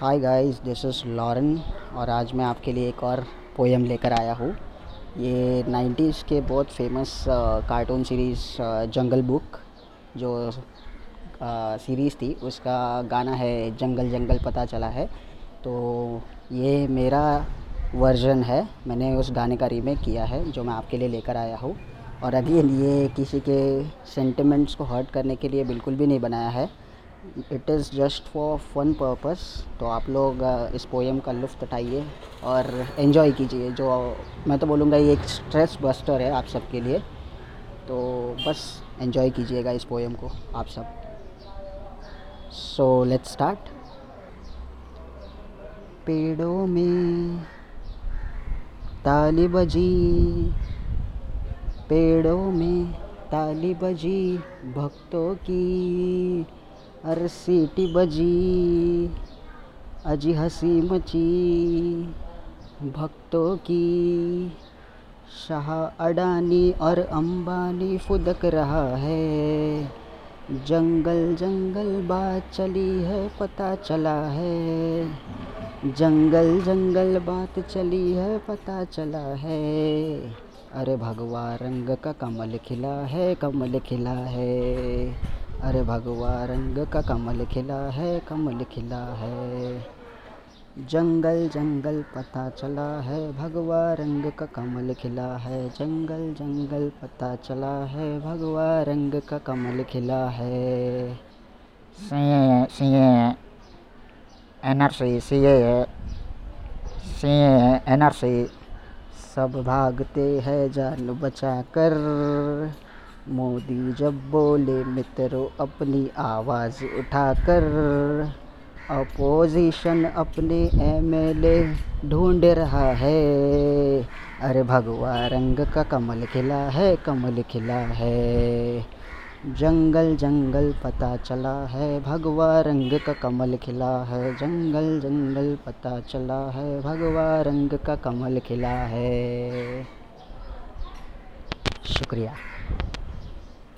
Hi guys this is Lauren और आज मैं आपके लिए एक और पोएम लेकर आया हूँ। ये 90s के बहुत famous cartoon series Jungle Book जो सीरीज़ थी, उसका गाना है जंगल जंगल पता चला है। तो ये मेरा वर्जन है, मैंने उस गाने का रीमेक किया है जो मैं आपके लिए लेकर आया हूँ। और अभी ये किसी के सेंटिमेंट्स को हर्ट करने के लिए बिल्कुल भी नहीं बनाया है। It is just for fun purpose तो आप लोग इस पोएम का लुफ्त उठाइए और एंजॉय कीजिए। जो मैं तो बोलूँगा ये एक स्ट्रेस बस्टर है आप सबके लिए। तो बस एंजॉय कीजिएगा इस पोएम को आप सब। सो लेट्स स्टार्ट पेड़ों में ताली बजी, पेड़ों में ताली बजी भक्तों की। अर सीटी बजी, अजी हँसी मची। भक्तों की शाह अडानी और अंबानी फुदक रहा है। जंगल जंगल बात चली है, पता चला है। जंगल जंगल बात चली है, पता चला है। अरे भगवा रंग का कमल खिला है, कमल खिला है। अरे भगवा रंग का कमल खिला है, कमल खिला है। जंगल जंगल पता चला है भगवा रंग का कमल खिला है। जंगल जंगल पता चला है भगवा रंग का कमल खिला है। सी सी एनर्जी सी सी एनर्जी सब भागते हैं, जान बचाकर मोदी जब बोले, मित्रों, अपनी आवाज़ उठाकर अपोजिशन अपने एमएलए ढूंढ रहा है। अरे भगवा रंग का कमल खिला है, कमल खिला है। जंगल जंगल पता चला है भगवा रंग का कमल खिला है। जंगल जंगल पता चला है भगवा रंग का कमल खिला है। शुक्रिया।